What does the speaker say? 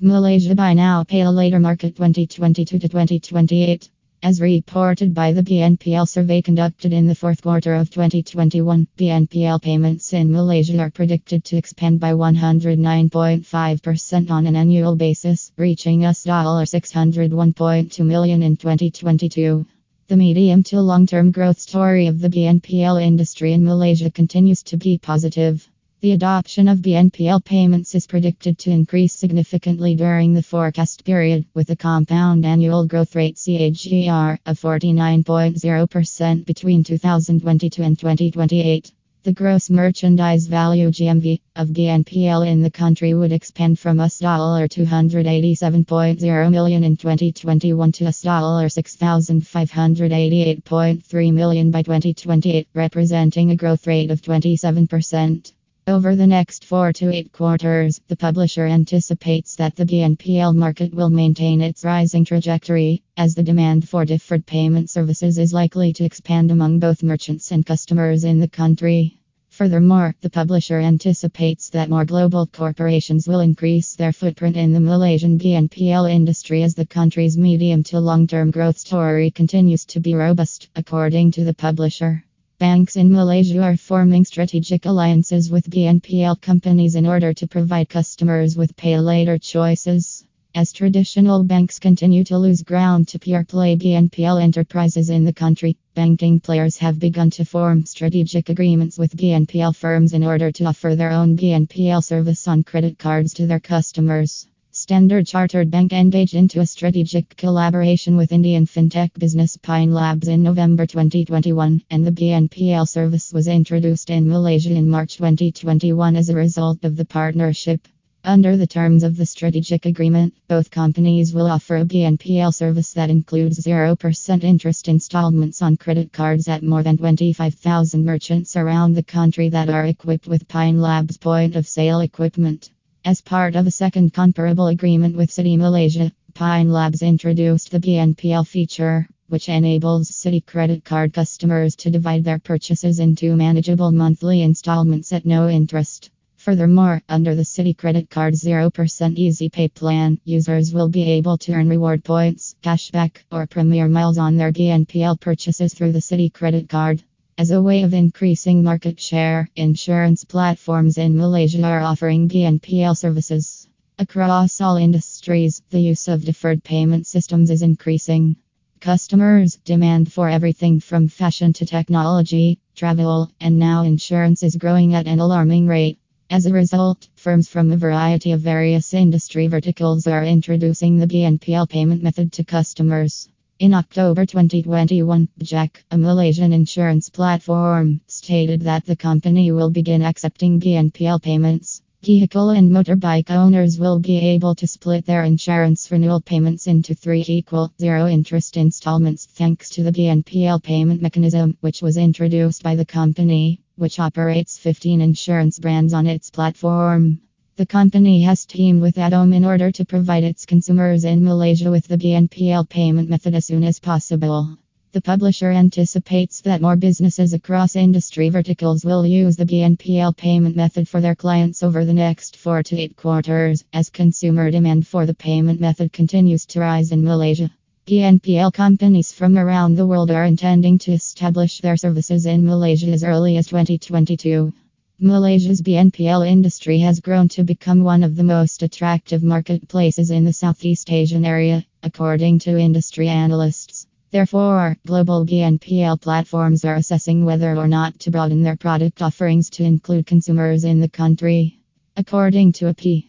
Malaysia Buy Now Pay a Later Market 2022 to 2028. As reported by the BNPL survey conducted in the fourth quarter of 2021, BNPL payments in Malaysia are predicted to expand by 109.5% on an annual basis, reaching US 601.2 million in 2022. The medium to long term growth story of the BNPL industry in Malaysia continues to be positive. The adoption of BNPL payments is predicted to increase significantly during the forecast period, with a compound annual growth rate CAGR of 49.0% between 2022 and 2028. The gross merchandise value GMV of BNPL in the country would expand from US 287.0 million in 2021 to US 6,588.3 million by 2028, representing a growth rate of 27%. Over the next four to eight quarters, the publisher anticipates that the BNPL market will maintain its rising trajectory, as the demand for deferred payment services is likely to expand among both merchants and customers in the country. Furthermore, the publisher anticipates that more global corporations will increase their footprint in the Malaysian BNPL industry as the country's medium to long term growth story continues to be robust, according to the publisher. Banks in Malaysia are forming strategic alliances with BNPL companies in order to provide customers with pay later choices. As traditional banks continue to lose ground to pure play BNPL enterprises in the country, banking players have begun to form strategic agreements with BNPL firms in order to offer their own BNPL service on credit cards to their customers. Standard Chartered Bank engaged into a strategic collaboration with Indian fintech business Pine Labs in November 2021, and the BNPL service was introduced in Malaysia in March 2021 as a result of the partnership. Under the terms of the strategic agreement, both companies will offer a BNPL service that includes 0% interest installments on credit cards at more than 25,000 merchants around the country that are equipped with Pine Labs point of sale equipment. As part of a second comparable agreement with Citi Malaysia, Pine Labs introduced the BNPL feature, which enables Citi credit card customers to divide their purchases into manageable monthly installments at no interest. Furthermore, under the Citi credit card 0% Easy Pay plan, users will be able to earn reward points, cashback, or premier miles on their BNPL purchases through the Citi credit card. As a way of increasing market share, insurance platforms in Malaysia are offering BNPL services. Across all industries, the use of deferred payment systems is increasing. Customers' demand for everything from fashion to technology, travel, and now insurance is growing at an alarming rate. As a result, firms from a variety of various industry verticals are introducing the BNPL payment method to customers. In October 2021, Bjak, a Malaysian insurance platform, stated that the company will begin accepting BNPL payments. Vehicle and motorbike owners will be able to split their insurance renewal payments into three equal, zero interest installments thanks to the BNPL payment mechanism, which was introduced by the company, which operates 15 insurance brands on its platform. The company has teamed with Atome in order to provide its consumers in Malaysia with the BNPL payment method as soon as possible. The publisher anticipates that more businesses across industry verticals will use the BNPL payment method for their clients over the next 4 to 8 quarters as consumer demand for the payment method continues to rise in Malaysia. BNPL companies from around the world are intending to establish their services in Malaysia as early as 2022. Malaysia's BNPL industry has grown to become one of the most attractive marketplaces in the Southeast Asian area, according to industry analysts. Therefore, global BNPL platforms are assessing whether or not to broaden their product offerings to include consumers in the country. According to AP,